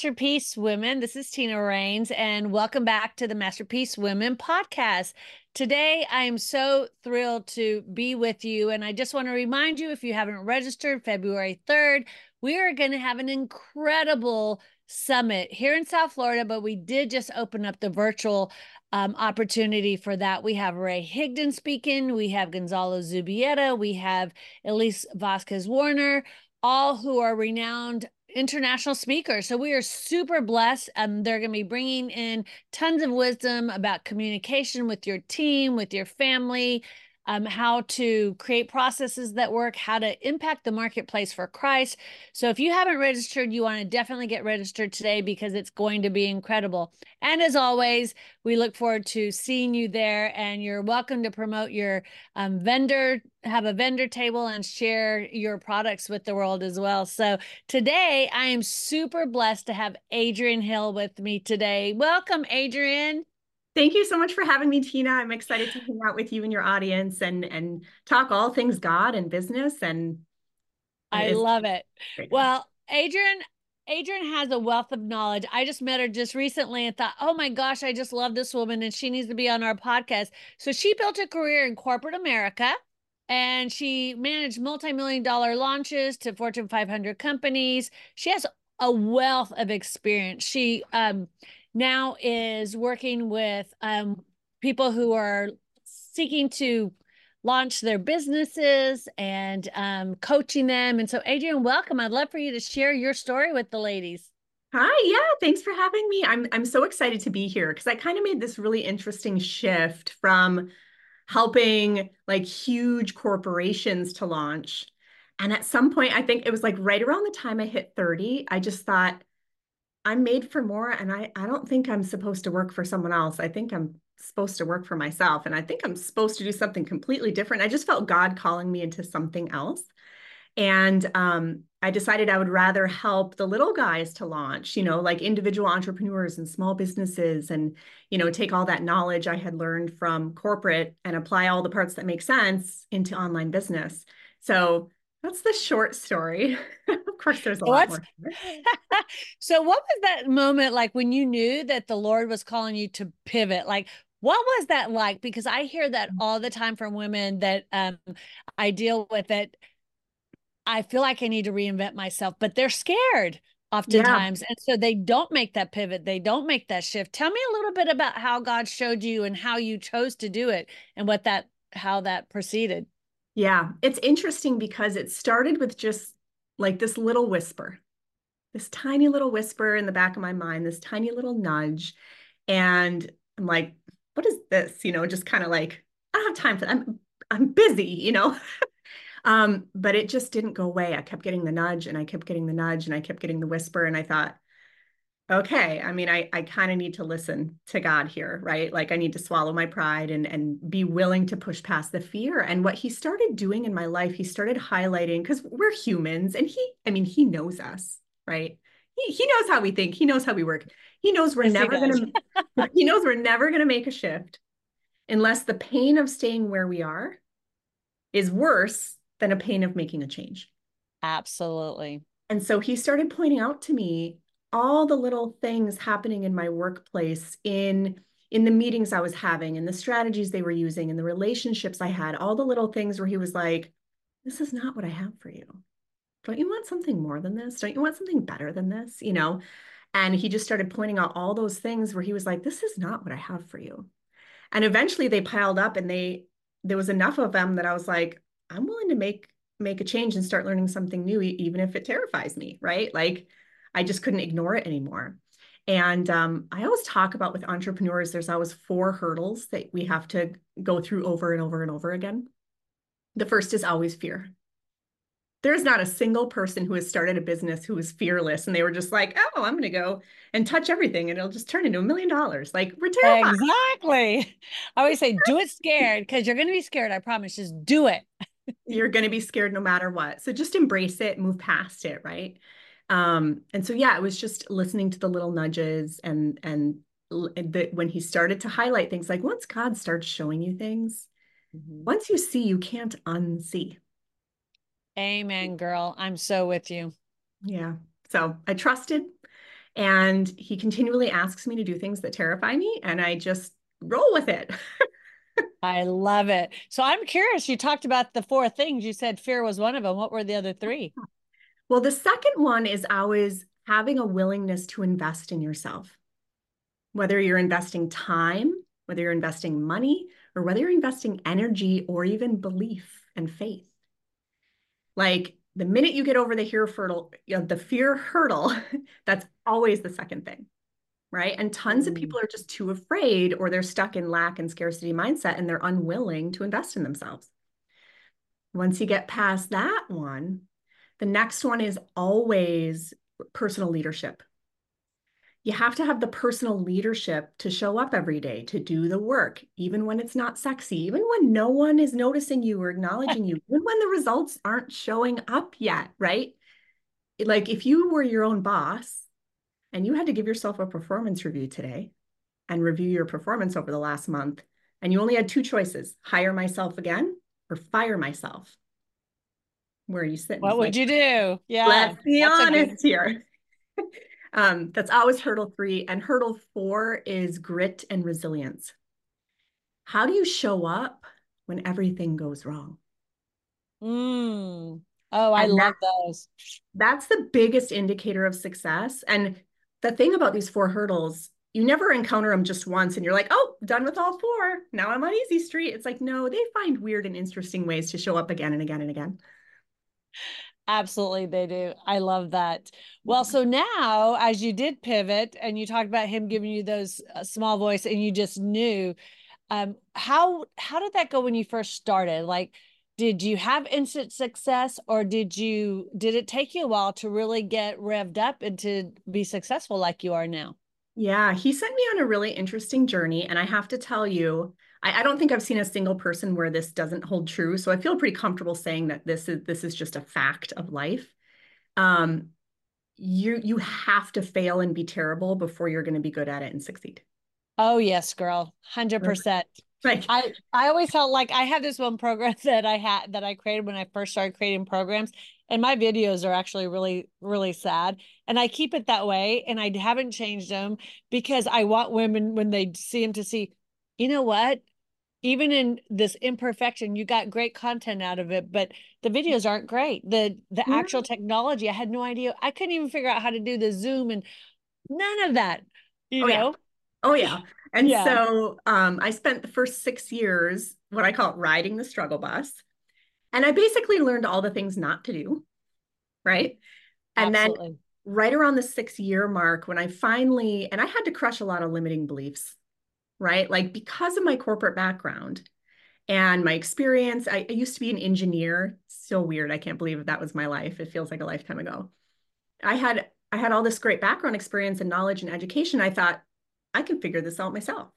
Masterpiece Women. This is Tina Rains, and welcome back to the Masterpiece Women podcast. Today, I am so thrilled to be with you. And I just want to remind you if you haven't registered, February 3rd, we are going to have an incredible summit here in South Florida, but we did just open up the virtual um, opportunity for that. We have Ray Higdon speaking, we have Gonzalo Zubieta, we have Elise Vasquez Warner, all who are renowned international speakers. So we are super blessed. Um, they're going to be bringing in tons of wisdom about communication with your team, with your family, um, how to create processes that work, how to impact the marketplace for Christ. So if you haven't registered, you want to definitely get registered today because it's going to be incredible. And as always, we look forward to seeing you there. And you're welcome to promote your um, vendor, have a vendor table, and share your products with the world as well. So today, I am super blessed to have Adrienne Hill with me today. Welcome, Adrienne. Thank you so much for having me, Tina. I'm excited to hang out with you and your audience and and talk all things God and business. And I love it. Well, Adrienne, Adrienne has a wealth of knowledge. I just met her just recently and thought, oh my gosh, I just love this woman and she needs to be on our podcast. So she built a career in corporate America and she managed multi-million dollar launches to Fortune 500 companies. She has a wealth of experience. She um now is working with um, people who are seeking to launch their businesses and um, coaching them. And so, Adrienne, welcome. I'd love for you to share your story with the ladies. Hi, yeah, thanks for having me. I'm I'm so excited to be here because I kind of made this really interesting shift from helping like huge corporations to launch. And at some point, I think it was like right around the time I hit 30, I just thought, I'm made for more and I I don't think I'm supposed to work for someone else. I think I'm supposed to work for myself and I think I'm supposed to do something completely different. I just felt God calling me into something else. And um, I decided I would rather help the little guys to launch, you know, like individual entrepreneurs and small businesses and, you know, take all that knowledge I had learned from corporate and apply all the parts that make sense into online business. So that's the short story. of course, there's a lot more. so, what was that moment like when you knew that the Lord was calling you to pivot? Like, what was that like? Because I hear that mm. all the time from women that um, I deal with it. I feel like I need to reinvent myself, but they're scared oftentimes. Yeah. And so they don't make that pivot. They don't make that shift. Tell me a little bit about how God showed you and how you chose to do it and what that, how that proceeded. Yeah, it's interesting because it started with just like this little whisper, this tiny little whisper in the back of my mind, this tiny little nudge. And I'm like, what is this? You know, just kind of like, I don't have time for that. I'm, I'm busy, you know? um, but it just didn't go away. I kept getting the nudge and I kept getting the nudge and I kept getting the whisper. And I thought, okay i mean i i kind of need to listen to god here right? Like i need to swallow my pride and and be willing to push past the fear. And what he started doing in my life he started highlighting because we're humans and he i mean he knows us right? He, he knows how we think. He knows how we work. He knows we're yes, never gonna he knows we're never gonna make a shift unless the pain of staying where we are is worse than a pain of making a change absolutely and so he started pointing out to me all the little things happening in my workplace in in the meetings I was having and the strategies they were using and the relationships I had, all the little things where he was like, this is not what I have for you. Don't you want something more than this? Don't you want something better than this? You know? And he just started pointing out all those things where he was like, this is not what I have for you. And eventually they piled up and they, there was enough of them that I was like, I'm willing to make, make a change and start learning something new, even if it terrifies me. Right. Like, I just couldn't ignore it anymore. And um, I always talk about with entrepreneurs, there's always four hurdles that we have to go through over and over and over again. The first is always fear. There's not a single person who has started a business who was fearless and they were just like, oh, I'm going to go and touch everything and it'll just turn into a million dollars. Like, we're terrified. Exactly. I always say, do it scared because you're going to be scared. I promise. Just do it. You're going to be scared no matter what. So just embrace it, move past it. Right. Um, and so yeah, it was just listening to the little nudges and and that when he started to highlight things like once God starts showing you things, mm-hmm. once you see, you can't unsee. Amen, girl. I'm so with you. Yeah. So I trusted And he continually asks me to do things that terrify me, and I just roll with it. I love it. So I'm curious. You talked about the four things. You said fear was one of them. What were the other three? Well, the second one is always having a willingness to invest in yourself. Whether you're investing time, whether you're investing money, or whether you're investing energy or even belief and faith. Like the minute you get over the fear hurdle, you know, the fear hurdle, that's always the second thing. Right. And tons mm. of people are just too afraid or they're stuck in lack and scarcity mindset and they're unwilling to invest in themselves. Once you get past that one, the next one is always personal leadership you have to have the personal leadership to show up every day to do the work even when it's not sexy even when no one is noticing you or acknowledging you even when the results aren't showing up yet right like if you were your own boss and you had to give yourself a performance review today and review your performance over the last month and you only had two choices hire myself again or fire myself where are you sitting what would like, you do yeah let's be honest good... here Um, that's always hurdle three. And hurdle four is grit and resilience. How do you show up when everything goes wrong? Mm. Oh, I and love that, those. That's the biggest indicator of success. And the thing about these four hurdles, you never encounter them just once and you're like, oh, done with all four. Now I'm on easy street. It's like, no, they find weird and interesting ways to show up again and again and again. Absolutely, they do. I love that. Well, so now, as you did pivot and you talked about him giving you those uh, small voice, and you just knew, um, how how did that go when you first started? Like, did you have instant success, or did you did it take you a while to really get revved up and to be successful like you are now? Yeah, he sent me on a really interesting journey, and I have to tell you, I, I, don't think I've seen a single person where this doesn't hold true. So I feel pretty comfortable saying that this is this is just a fact of life. Um, you you have to fail and be terrible before you're going to be good at it and succeed. Oh yes, girl, hundred percent. Like I, I always felt like I had this one program that I had that I created when I first started creating programs, and my videos are actually really really sad, and I keep it that way, and I haven't changed them because I want women when they see them to see, you know what, even in this imperfection you got great content out of it but the videos aren't great. The the actual technology i had no idea. I couldn't even figure out how to do the zoom and none of that you oh, know? yeah. Oh yeah and yeah. so um, i spent the first six years what i call riding the struggle bus and i basically learned all the things not to do right and Absolutely. then right around the six year mark when i finally and i had to crush a lot of limiting beliefs right? Like because of my corporate background and my experience, I, I used to be an engineer. So weird. I can't believe that was my life. It feels like a lifetime ago. I had I had all this great background experience and knowledge and education. I thought I can figure this out myself.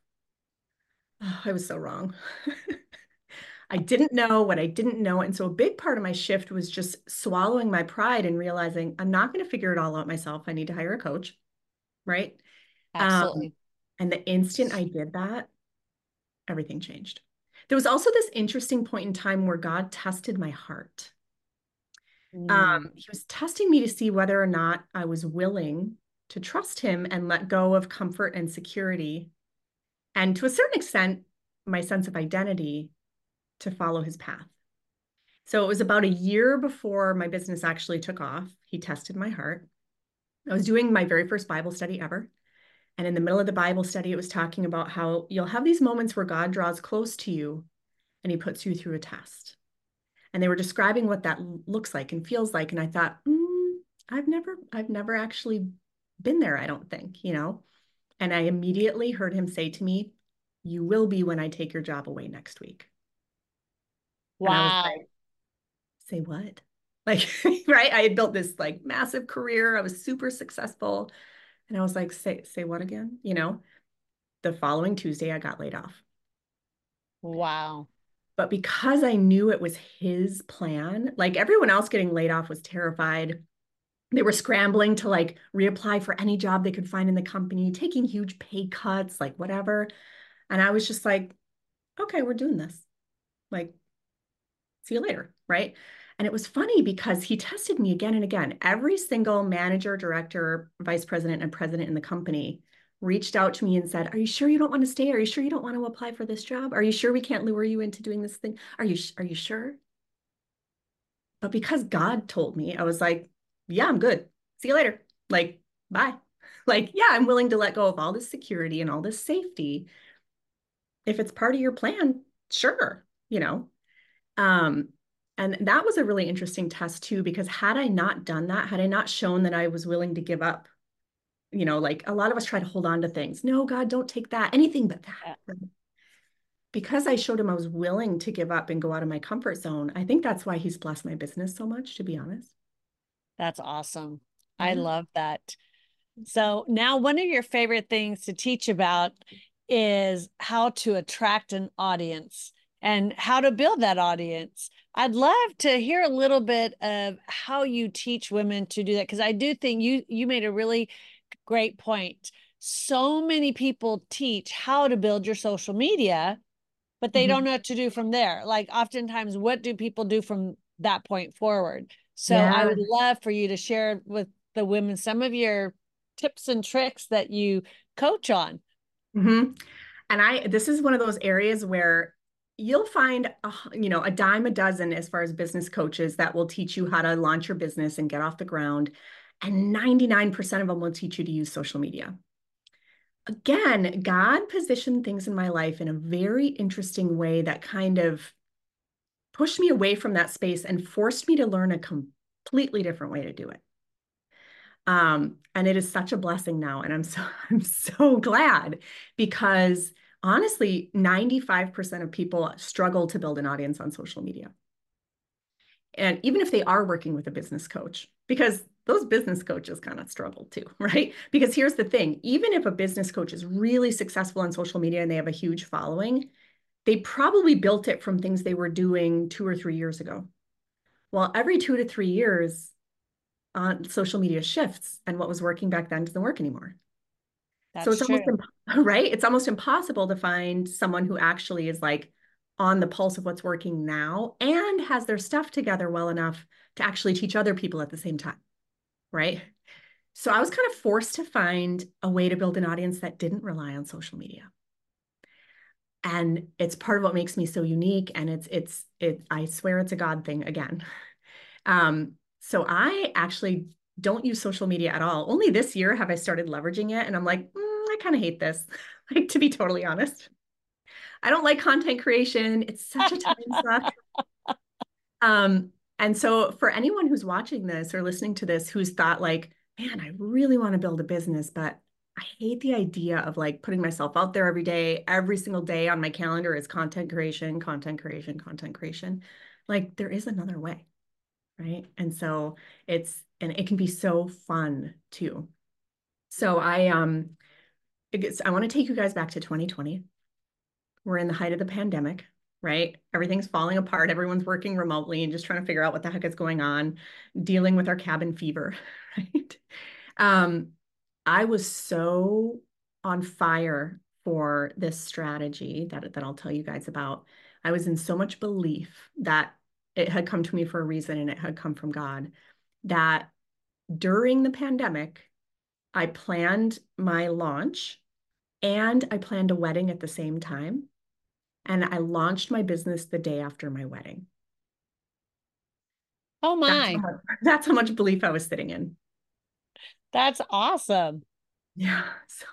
Oh, I was so wrong. I didn't know what I didn't know. And so a big part of my shift was just swallowing my pride and realizing I'm not going to figure it all out myself. I need to hire a coach. Right. Absolutely. Um, and the instant I did that, everything changed. There was also this interesting point in time where God tested my heart. Mm. Um, he was testing me to see whether or not I was willing to trust him and let go of comfort and security. And to a certain extent, my sense of identity to follow his path. So it was about a year before my business actually took off. He tested my heart. I was doing my very first Bible study ever. And in the middle of the Bible study, it was talking about how you'll have these moments where God draws close to you and he puts you through a test. And they were describing what that looks like and feels like. And I thought, mm, I've never, I've never actually been there, I don't think, you know? And I immediately heard him say to me, You will be when I take your job away next week. Wow. Like, say what? Like, right? I had built this like massive career. I was super successful. And I was like, say, say what again? You know, the following Tuesday, I got laid off. Wow. But because I knew it was his plan, like everyone else getting laid off was terrified. They were scrambling to like reapply for any job they could find in the company, taking huge pay cuts, like whatever. And I was just like, okay, we're doing this. Like, see you later. Right. And it was funny because he tested me again and again. Every single manager, director, vice president, and president in the company reached out to me and said, Are you sure you don't want to stay? Are you sure you don't want to apply for this job? Are you sure we can't lure you into doing this thing? Are you are you sure? But because God told me, I was like, Yeah, I'm good. See you later. Like, bye. Like, yeah, I'm willing to let go of all this security and all this safety. If it's part of your plan, sure, you know. Um, and that was a really interesting test too, because had I not done that, had I not shown that I was willing to give up, you know, like a lot of us try to hold on to things. No, God, don't take that, anything but that. Yeah. Because I showed him I was willing to give up and go out of my comfort zone, I think that's why he's blessed my business so much, to be honest. That's awesome. Yeah. I love that. So now one of your favorite things to teach about is how to attract an audience and how to build that audience. I'd love to hear a little bit of how you teach women to do that because I do think you you made a really great point. So many people teach how to build your social media, but they mm-hmm. don't know what to do from there. Like oftentimes what do people do from that point forward? So yeah. I would love for you to share with the women some of your tips and tricks that you coach on. Mm-hmm. And I this is one of those areas where you'll find a, you know a dime a dozen as far as business coaches that will teach you how to launch your business and get off the ground and 99% of them will teach you to use social media again god positioned things in my life in a very interesting way that kind of pushed me away from that space and forced me to learn a completely different way to do it um, and it is such a blessing now and i'm so i'm so glad because honestly, 95% of people struggle to build an audience on social media. And even if they are working with a business coach, because those business coaches kind of struggle too, right? Because here's the thing even if a business coach is really successful on social media and they have a huge following, they probably built it from things they were doing two or three years ago. Well, every two to three years, on social media shifts and what was working back then doesn't work anymore. That's so it's true. almost right. It's almost impossible to find someone who actually is like on the pulse of what's working now and has their stuff together well enough to actually teach other people at the same time. Right. So I was kind of forced to find a way to build an audience that didn't rely on social media. And it's part of what makes me so unique. And it's, it's, it, I swear it's a God thing again. Um, so I actually don't use social media at all. Only this year have I started leveraging it. And I'm like, mm, I kind of hate this, like to be totally honest. I don't like content creation. It's such a time suck. Um, and so for anyone who's watching this or listening to this who's thought like, man, I really want to build a business, but I hate the idea of like putting myself out there every day, every single day on my calendar is content creation, content creation, content creation. Like there is another way. Right. And so it's and it can be so fun too. So I um I want to take you guys back to 2020. We're in the height of the pandemic, right? Everything's falling apart. Everyone's working remotely and just trying to figure out what the heck is going on, dealing with our cabin fever, right? Um, I was so on fire for this strategy that, that I'll tell you guys about. I was in so much belief that it had come to me for a reason and it had come from God that during the pandemic, I planned my launch and I planned a wedding at the same time. And I launched my business the day after my wedding. Oh my. That's how, that's how much belief I was sitting in. That's awesome. Yeah. So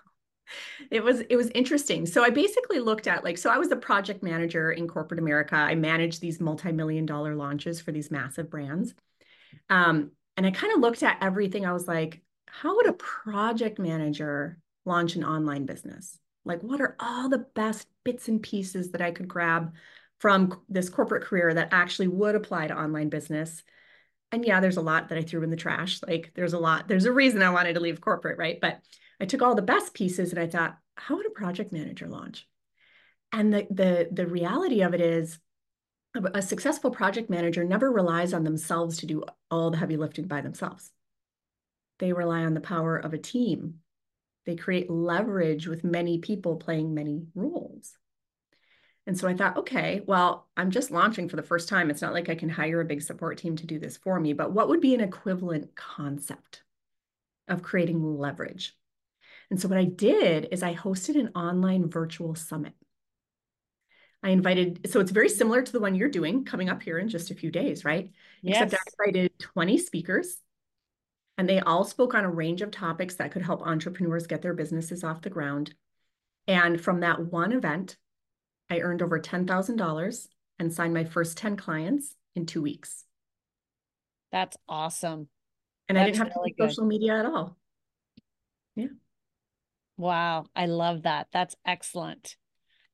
it was it was interesting. So I basically looked at like so I was the project manager in corporate America. I managed these multi-million dollar launches for these massive brands. Um, and I kind of looked at everything. I was like, how would a project manager launch an online business? Like, what are all the best bits and pieces that I could grab from this corporate career that actually would apply to online business? And yeah, there's a lot that I threw in the trash. Like, there's a lot, there's a reason I wanted to leave corporate, right? But I took all the best pieces and I thought, how would a project manager launch? And the the the reality of it is a successful project manager never relies on themselves to do all the heavy lifting by themselves. They rely on the power of a team they create leverage with many people playing many roles. And so I thought, okay, well, I'm just launching for the first time. It's not like I can hire a big support team to do this for me, but what would be an equivalent concept of creating leverage? And so what I did is I hosted an online virtual summit. I invited, so it's very similar to the one you're doing coming up here in just a few days, right? Yes. Except I invited 20 speakers and they all spoke on a range of topics that could help entrepreneurs get their businesses off the ground. And from that one event, I earned over $10,000 and signed my first 10 clients in two weeks. That's awesome. And That's I didn't have really to do social media at all. Yeah. Wow. I love that. That's excellent.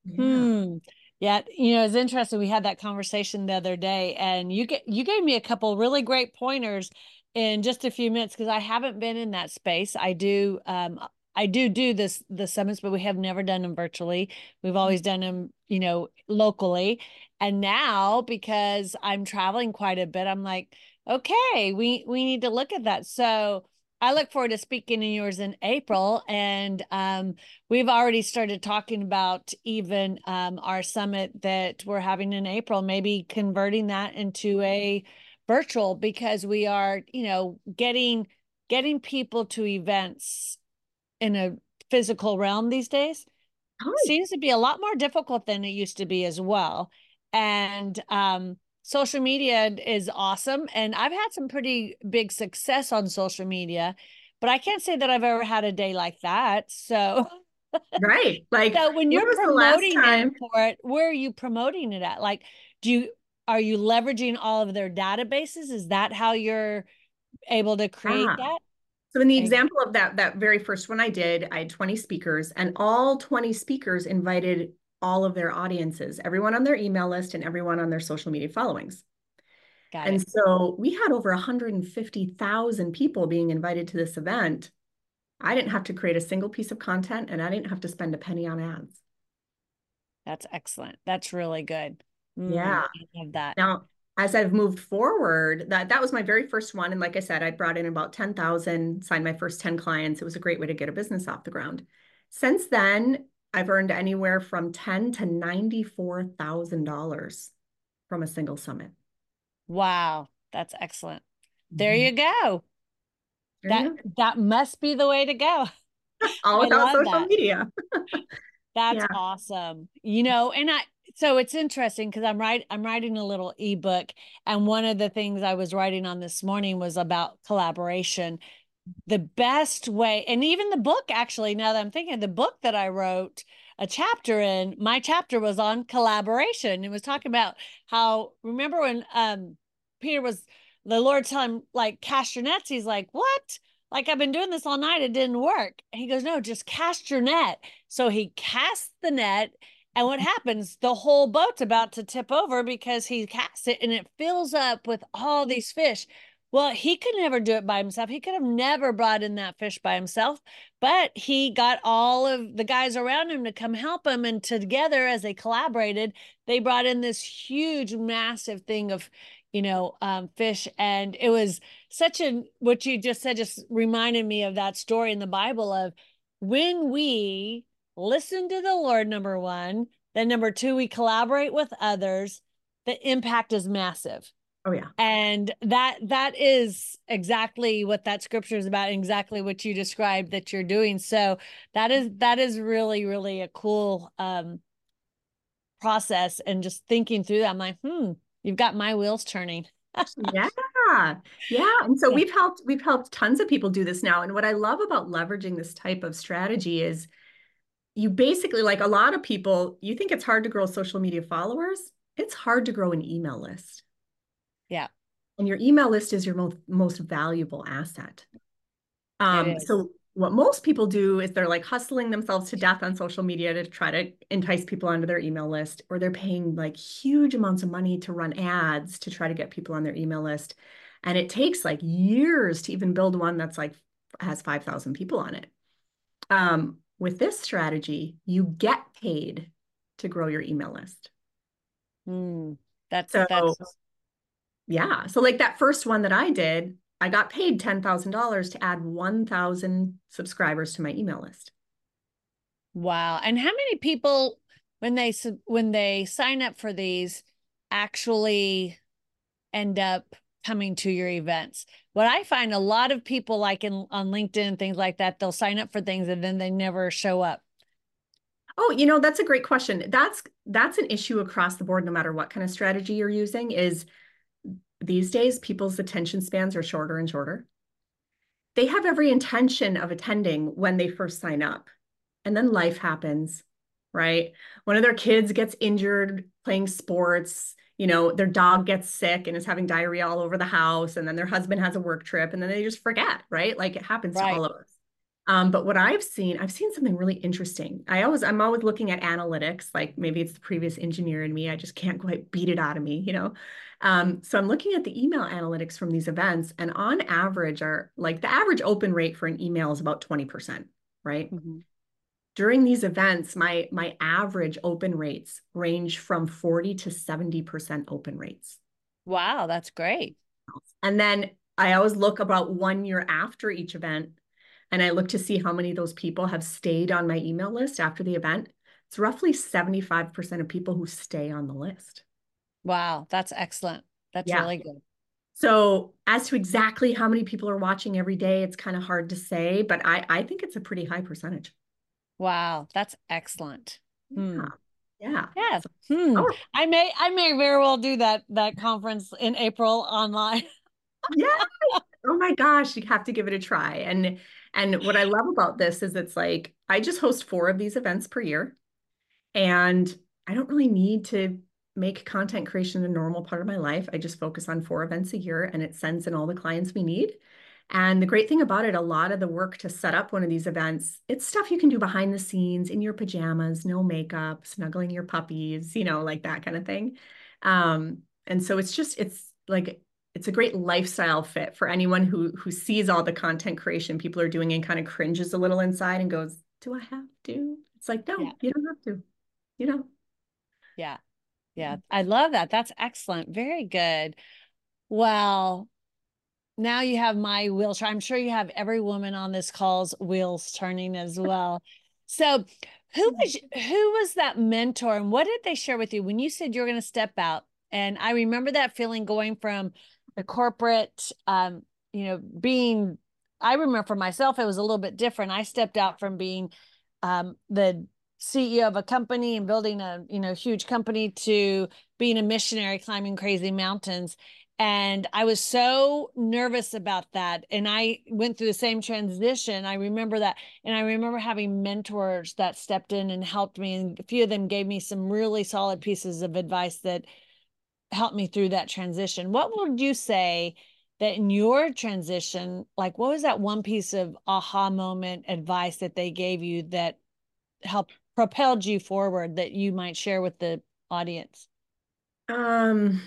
Yeah. Hmm. Yeah, you know, it's interesting. We had that conversation the other day, and you get you gave me a couple really great pointers in just a few minutes because I haven't been in that space. I do um I do do this the summits, but we have never done them virtually. We've always done them, you know, locally. And now because I'm traveling quite a bit, I'm like, okay, we we need to look at that. So I look forward to speaking in yours in April, and um, we've already started talking about even um, our summit that we're having in April, maybe converting that into a virtual because we are, you know, getting getting people to events in a physical realm these days Oh, seems to be a lot more difficult than it used to be as well. And um, social media is awesome. And I've had some pretty big success on social media, but I can't say that I've ever had a day like that. So, right. Like, so when you're was the last promoting it for it, where are you promoting it at? Like, do you are you leveraging all of their databases? Is that how you're able to create Ah. that? So in the example of that, that very first one I did, I had 20 speakers and all 20 speakers invited all of their audiences, everyone on their email list and everyone on their social media followings. Got And it. so we had over 150,000 people being invited to this event. I didn't have to create a single piece of content and I didn't have to spend a penny on ads. That's excellent. That's really good. Mm, Yeah. I love that. Now, as I've moved forward, that that was my very first one. And like I said, I brought in about 10,000, signed my first 10 clients. It was a great way to get a business off the ground. Since then, I've earned anywhere from ten to $94,000 from a single summit. Wow, that's excellent. There Mhm. you go. There That you that must be the way to go. All I without social that. media. That's Yeah. awesome. You know, and I so it's interesting because I'm writing I'm writing a little ebook and one of the things I was writing on this morning was about collaboration. The best way, and even the book actually, now that I'm thinking, the book that I wrote a chapter in, my chapter was on collaboration. It was talking about how remember when um Peter was the Lord telling him like cast your nets, he's like, What? Like I've been doing this all night, it didn't work. And he goes, No, just cast your net. So he casts the net, and what happens? The whole boat's about to tip over because he casts it and it fills up with all these fish. Well, he could never do it by himself. He could have never brought in that fish by himself, but he got all of the guys around him to come help him. And together, as they collaborated, they brought in this huge, massive thing of, you know, um, fish. And it was such a, what you just said just reminded me of that story in the Bible of when we listen to the Lord, number one, then number two, we collaborate with others, the impact is massive Oh yeah. and that that is exactly what that scripture is about and exactly what you described that you're doing so that is that is really really a cool um process and just thinking through that i'm like hmm you've got my wheels turning Yeah. Yeah. And so we've helped we've helped tons of people do this now. And what I love about leveraging this type of strategy is you basically like a lot of people, you think it's hard to grow social media followers. It's hard to grow an email list. Yeah. And your email list is your most most valuable asset. Um, so what most people do is they're like hustling themselves to death on social media to try to entice people onto their email list, or they're paying like huge amounts of money to run ads to try to get people on their email list. And it takes like years to even build one that's like has 5,000 people on it. Um, with this strategy, you get paid to grow your email list. Hmm. that's So that's yeah, so like that first one that I did, I got paid $10,000 to add 1,000 subscribers to my email list. wow and how many people when they when they sign up for these actually end up coming to your events. What i find a lot of people like in on linkedin things like that they'll sign up for things and then they never show up. Oh you know that's a great question. That's that's an issue across the board no matter what kind of strategy you're using is these days people's attention spans are shorter and shorter. They have every intention of attending when they first sign up and then life happens right? One of their kids gets injured playing sports you know, their dog gets sick and is having diarrhea all over the house, and then their husband has a work trip, and then they just forget, right? Like it happens right. to all of us. Um, but what I've seen, I've seen something really interesting. I always, I'm always looking at analytics, like maybe it's the previous engineer in me. I just can't quite beat it out of me, you know? Um, so I'm looking at the email analytics from these events, and on average, are like the average open rate for an email is about 20%, right? Mm-hmm during these events, my my average open rates range from 40 to 70% open rates. Wow, that's great. And then I always look about one year after each event and I look to see how many of those people have stayed on my email list after the event. It's roughly 75% of people who stay on the list. Wow, that's excellent. That's yeah. really good. So, as to exactly how many people are watching every day, it's kind of hard to say, but I, I think it's a pretty high percentage. Wow, that's excellent. Hmm. Yeah. Yeah. Hmm. Oh. I may I may very well do that that conference in April online. yeah. Oh my gosh, you have to give it a try. And and what I love about this is it's like I just host four of these events per year. And I don't really need to make content creation a normal part of my life. I just focus on four events a year and it sends in all the clients we need. And the great thing about it, a lot of the work to set up one of these events, it's stuff you can do behind the scenes in your pajamas, no makeup, snuggling your puppies, you know, like that kind of thing. Um, and so it's just, it's like, it's a great lifestyle fit for anyone who who sees all the content creation people are doing and kind of cringes a little inside and goes, "Do I have to?" It's like, no, yeah. you don't have to. You know. Yeah. Yeah. I love that. That's excellent. Very good. Well, now you have my wheels. I'm sure you have every woman on this call's wheels turning as well. So who was who was that mentor and what did they share with you when you said you're going to step out? And I remember that feeling going from the corporate um, you know, being I remember for myself it was a little bit different. I stepped out from being um, the CEO of a company and building a you know huge company to being a missionary climbing crazy mountains and I was so nervous about that. And I went through the same transition. I remember that. And I remember having mentors that stepped in and helped me. And a few of them gave me some really solid pieces of advice that helped me through that transition. What would you say that in your transition, like what was that one piece of aha moment advice that they gave you that helped propelled you forward that you might share with the audience? Um,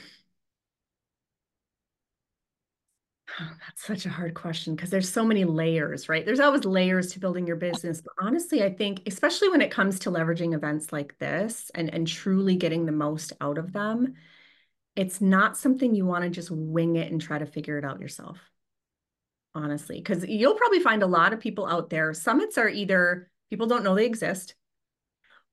Oh, that's such a hard question because there's so many layers, right? There's always layers to building your business. But honestly, I think, especially when it comes to leveraging events like this and, and truly getting the most out of them, it's not something you want to just wing it and try to figure it out yourself. Honestly, because you'll probably find a lot of people out there. Summits are either people don't know they exist,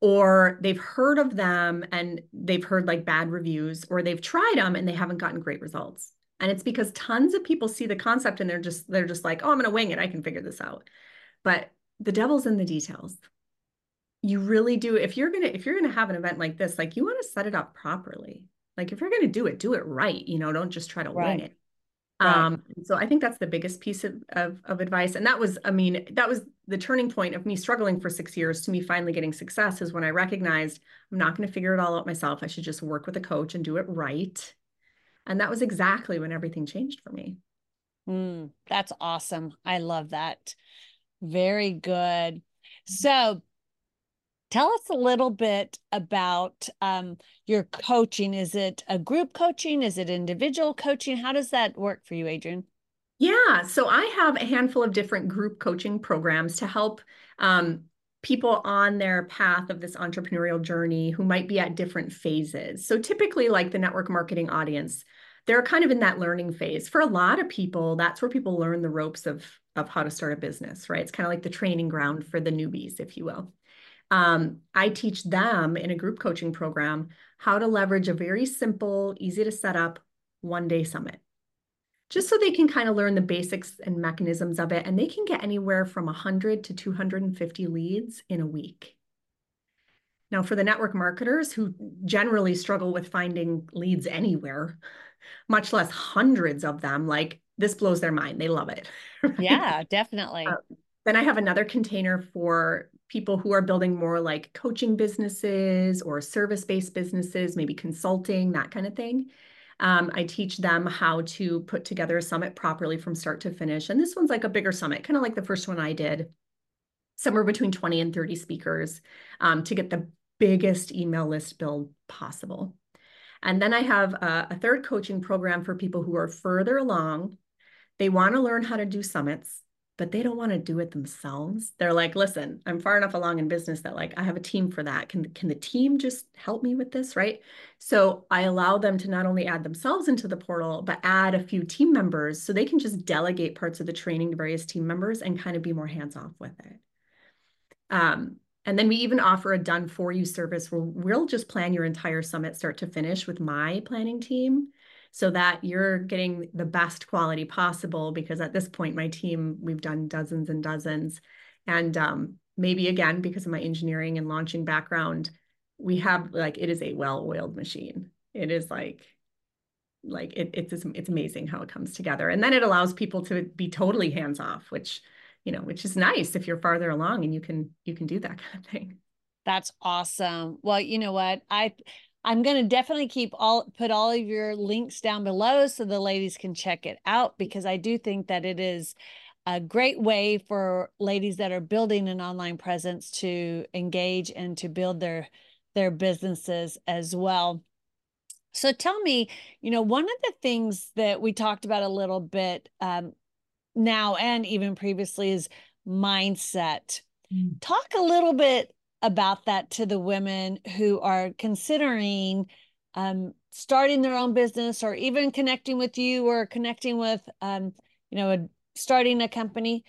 or they've heard of them and they've heard like bad reviews, or they've tried them and they haven't gotten great results. And it's because tons of people see the concept and they're just they're just like, "Oh, I'm going to wing it. I can figure this out." But the devil's in the details. You really do if you're going to if you're going to have an event like this, like you want to set it up properly. Like if you're going to do it, do it right, you know, don't just try to right. wing it. Right. Um, so I think that's the biggest piece of, of, of advice. And that was, I mean, that was the turning point of me struggling for six years to me finally getting success is when I recognized I'm not going to figure it all out myself. I should just work with a coach and do it right. And that was exactly when everything changed for me. Mm, that's awesome. I love that. Very good. So, tell us a little bit about um, your coaching. Is it a group coaching? Is it individual coaching? How does that work for you, Adrienne? Yeah, so I have a handful of different group coaching programs to help um, people on their path of this entrepreneurial journey who might be at different phases. So typically like the network marketing audience, they're kind of in that learning phase. For a lot of people, that's where people learn the ropes of of how to start a business, right? It's kind of like the training ground for the newbies, if you will. Um, I teach them in a group coaching program how to leverage a very simple, easy to set up one day summit just so they can kind of learn the basics and mechanisms of it. And they can get anywhere from 100 to 250 leads in a week. Now, for the network marketers who generally struggle with finding leads anywhere, much less hundreds of them, like this blows their mind. They love it. Right? Yeah, definitely. Uh, then I have another container for people who are building more like coaching businesses or service based businesses, maybe consulting, that kind of thing. Um, I teach them how to put together a summit properly from start to finish. And this one's like a bigger summit, kind of like the first one I did, somewhere between 20 and 30 speakers um, to get the biggest email list build possible. And then I have a, a third coaching program for people who are further along. They want to learn how to do summits but they don't want to do it themselves. They're like, listen, I'm far enough along in business that like I have a team for that. Can can the team just help me with this, right? So I allow them to not only add themselves into the portal, but add a few team members so they can just delegate parts of the training to various team members and kind of be more hands off with it. Um, and then we even offer a done for you service where we'll just plan your entire summit start to finish with my planning team so that you're getting the best quality possible because at this point my team we've done dozens and dozens. And um, maybe again because of my engineering and launching background we have like it is a well-oiled machine. It is like like it, it's it's amazing how it comes together. And then it allows people to be totally hands off which you know which is nice if you're farther along and you can you can do that kind of thing. That's awesome. Well you know what? I I'm going to definitely keep all put all of your links down below so the ladies can check it out because I do think that it is a great way for ladies that are building an online presence to engage and to build their their businesses as well. So tell me, you know, one of the things that we talked about a little bit um, now and even previously is mindset. Mm. Talk a little bit about that to the women who are considering um, starting their own business or even connecting with you or connecting with um, you know a, starting a company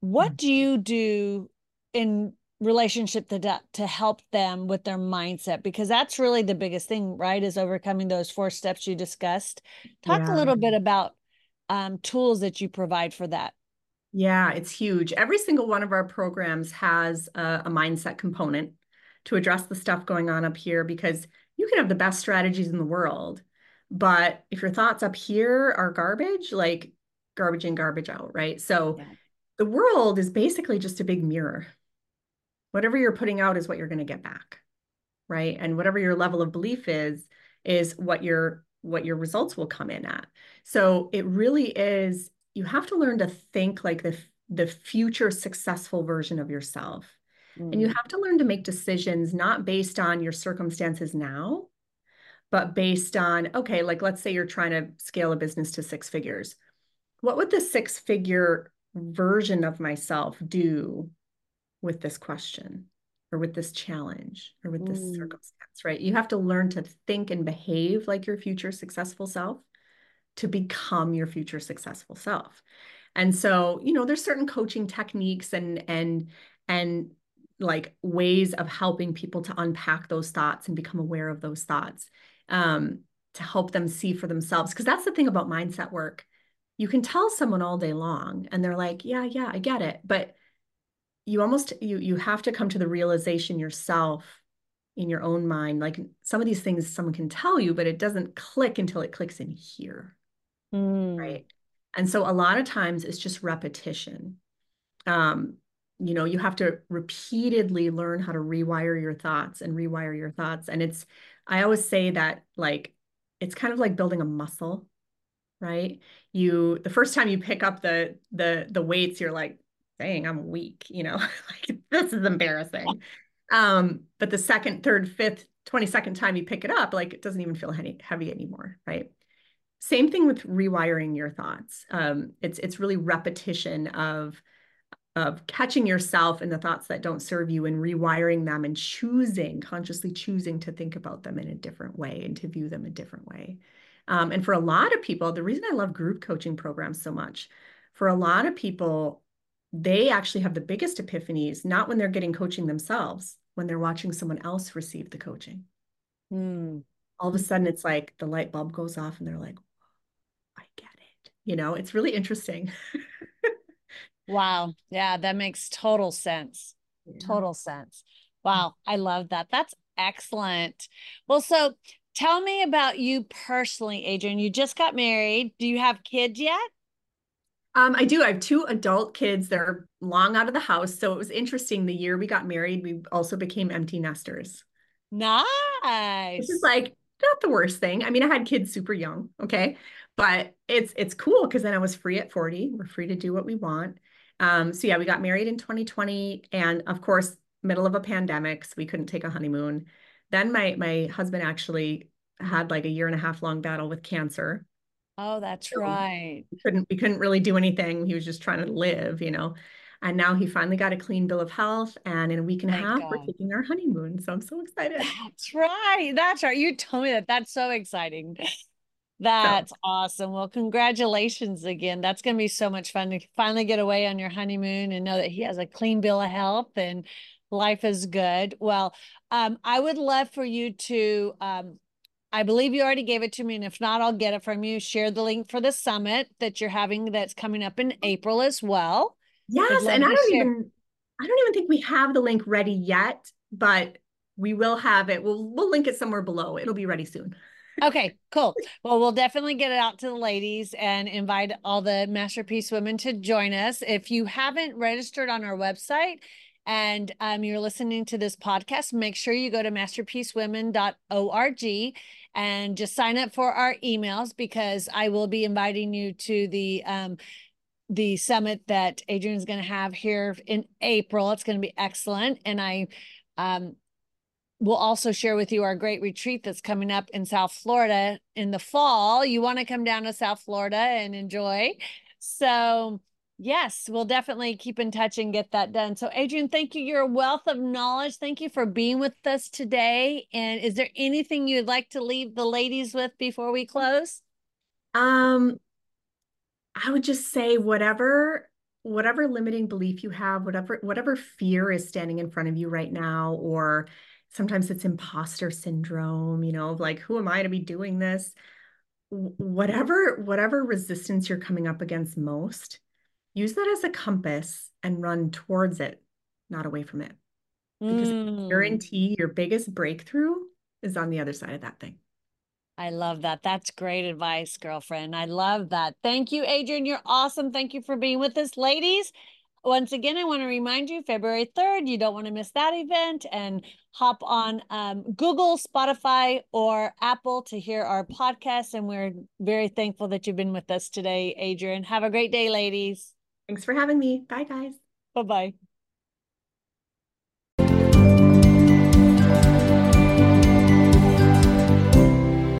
what mm. do you do in relationship to to help them with their mindset because that's really the biggest thing right is overcoming those four steps you discussed talk yeah. a little bit about um, tools that you provide for that yeah, it's huge. Every single one of our programs has a, a, mindset component to address the stuff going on up here because you can have the best strategies in the world. But if your thoughts up here are garbage, like garbage in, garbage out, right? So yeah. the world is basically just a big mirror. Whatever you're putting out is what you're going to get back, right? And whatever your level of belief is, is what your what your results will come in at. So it really is you have to learn to think like the the future successful version of yourself. Mm. And you mm. have to learn to make decisions not based on your circumstances now, but based on, okay, like let's say you're trying to scale a business to six figures. What would the six figure version of myself do with this question or with this challenge or with this mm. circumstance, right? You have to learn to think and behave like your future successful self to become your future successful self. And so, you know, there's certain coaching techniques and and and like ways of helping people to unpack those thoughts and become aware of those thoughts um, to help them see for themselves. Because that's the thing about mindset work. You can tell someone all day long and they're like, yeah, yeah, I get it. But you almost you you have to come to the realization yourself in your own mind. Like some of these things someone can tell you, but it doesn't click until it clicks in here. Mm. right? And so a lot of times it's just repetition. Um, you know you have to repeatedly learn how to rewire your thoughts and rewire your thoughts. And it's i always say that like it's kind of like building a muscle right? You the first time you pick up the the the weights you're like dang i'm weak you know? Like this is embarrassing um but the second third fifth 22nd time you pick it up like it doesn't even feel heavy, heavy anymore right same thing with rewiring your thoughts. Um, it's it's really repetition of of catching yourself in the thoughts that don't serve you and rewiring them and choosing consciously choosing to think about them in a different way and to view them a different way. Um, and for a lot of people, the reason I love group coaching programs so much, for a lot of people, they actually have the biggest epiphanies not when they're getting coaching themselves, when they're watching someone else receive the coaching. Mm. All of a sudden, it's like the light bulb goes off and they're like, I get it. You know, it's really interesting. wow. Yeah, that makes total sense. Yeah. Total sense. Wow. I love that. That's excellent. Well, so tell me about you personally, Adrienne. You just got married. Do you have kids yet? Um, I do. I have two adult kids. They're long out of the house. So it was interesting. The year we got married, we also became empty nesters. Nice. Which is like not the worst thing. I mean, I had kids super young, okay, but it's it's cool because then I was free at 40. We're free to do what we want. Um, so yeah, we got married in 2020, and of course, middle of a pandemic, so we couldn't take a honeymoon. Then my my husband actually had like a year and a half long battle with cancer. Oh, that's so right. We couldn't we couldn't really do anything. He was just trying to live, you know. And now he finally got a clean bill of health. And in a week and Thank a half, God. we're taking our honeymoon. So I'm so excited. That's right. That's right. You told me that. That's so exciting. That's so. awesome. Well, congratulations again. That's going to be so much fun to finally get away on your honeymoon and know that he has a clean bill of health and life is good. Well, um, I would love for you to um, I believe you already gave it to me. And if not, I'll get it from you. Share the link for the summit that you're having that's coming up in oh. April as well. Yes. And I don't share. even I don't even think we have the link ready yet, but we will have it. We'll we'll link it somewhere below. It'll be ready soon. okay, cool. Well, we'll definitely get it out to the ladies and invite all the Masterpiece women to join us. If you haven't registered on our website, and um, you're listening to this podcast, make sure you go to masterpiecewomen.org and just sign up for our emails because I will be inviting you to the um, the summit that Adrienne is going to have here in April. It's going to be excellent, and I um, will also share with you our great retreat that's coming up in South Florida in the fall. You want to come down to South Florida and enjoy. So Yes, we'll definitely keep in touch and get that done. So, Adrienne, thank you. You're a wealth of knowledge. Thank you for being with us today. And is there anything you'd like to leave the ladies with before we close? Um, I would just say whatever whatever limiting belief you have, whatever whatever fear is standing in front of you right now, or sometimes it's imposter syndrome, you know, like, who am I to be doing this? Whatever whatever resistance you're coming up against most use that as a compass and run towards it, not away from it. Because mm. guarantee your biggest breakthrough is on the other side of that thing. I love that. That's great advice, girlfriend. I love that. Thank you, Adrienne. You're awesome. Thank you for being with us, ladies. Once again, I want to remind you February 3rd, you don't want to miss that event and hop on um, Google, Spotify, or Apple to hear our podcast. And we're very thankful that you've been with us today, Adrienne. Have a great day, ladies. Thanks for having me. Bye, guys. Bye bye.